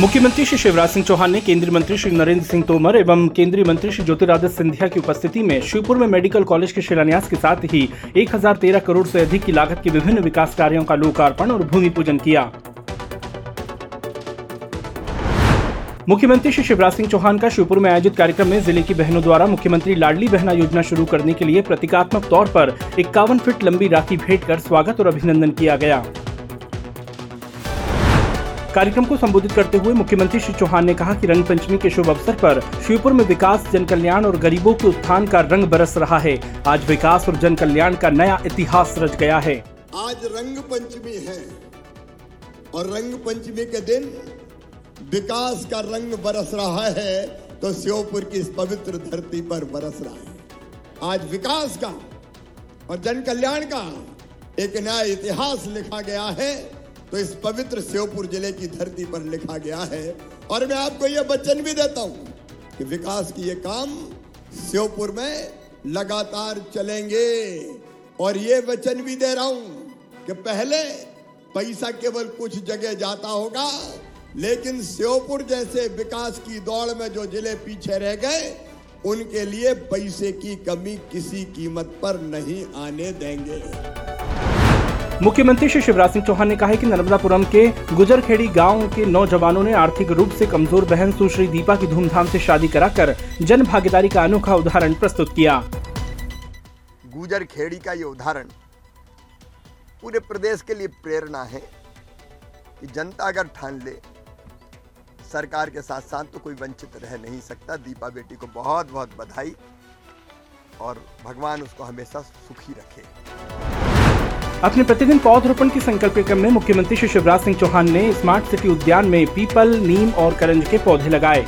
मुख्यमंत्री श्री शिवराज सिंह चौहान ने केंद्रीय मंत्री श्री नरेंद्र सिंह तोमर एवं केंद्रीय मंत्री श्री ज्योतिरादित्य सिंधिया की उपस्थिति में शिवपुर में मेडिकल कॉलेज के शिलान्यास के साथ ही 1013 करोड़ से अधिक की लागत के विभिन्न विकास कार्यों का लोकार्पण और भूमि पूजन किया। मुख्यमंत्री श्री शिवराज सिंह चौहान का शिवपुर में आयोजित कार्यक्रम में ज़िले की बहनों द्वारा मुख्यमंत्री लाडली बहना योजना शुरू करने के लिए प्रतीकात्मक तौर पर इक्यावन फीट लंबी राखी भेंट कर स्वागत और अभिनंदन किया गया। कार्यक्रम को संबोधित करते हुए मुख्यमंत्री श्री चौहान ने कहा कि रंग पंचमी के शुभ अवसर पर शिवपुर में विकास जन कल्याण और गरीबों के उत्थान का रंग बरस रहा है। आज विकास और जन कल्याण का नया इतिहास रच गया है। आज रंग पंचमी है और रंग पंचमी के दिन विकास का रंग बरस रहा है तो श्योपुर की इस पवित्र धरती पर बरस रहा है। आज विकास का और जन कल्याण का एक नया इतिहास लिखा गया है। तो इस पवित्र श्योपुर ज़िले की धरती पर लिखा गया है। और मैं आपको यह वचन भी देता हूँ कि विकास की ये काम श्योपुर में लगातार चलेंगे। और ये वचन भी दे रहा हूँ कि पहले पैसा केवल कुछ जगह जाता होगा, लेकिन श्योपुर जैसे विकास की दौड़ में जो ज़िले पीछे रह गए, उनके लिए पैसे की कमी किसी कीमत पर नहीं आने देंगे। मुख्यमंत्री श्री शिवराज सिंह चौहान ने कहा कि नर्मदापुरम के गुजरखेड़ी गाँव के नौजवानों ने आर्थिक रूप से कमज़ोर बहन सुश्री दीपा की धूमधाम से शादी कराकर जन भागीदारी का अनोखा उदाहरण प्रस्तुत किया। गुजर खेड़ी का ये उदाहरण पूरे प्रदेश के लिए प्रेरणा है कि जनता अगर ठान ले, सरकार के साथ साथ तो कोई वंचित रह नहीं सकता। दीपा बेटी को बहुत बहुत बधाई और भगवान उसको हमेशा सुखी रखे। अपने प्रतिदिन पौधरोपण के संकल्प क्रम में मुख्यमंत्री श्री शिवराज सिंह चौहान ने स्मार्ट सिटी उद्यान में पीपल, नीम और करंज के पौधे लगाए।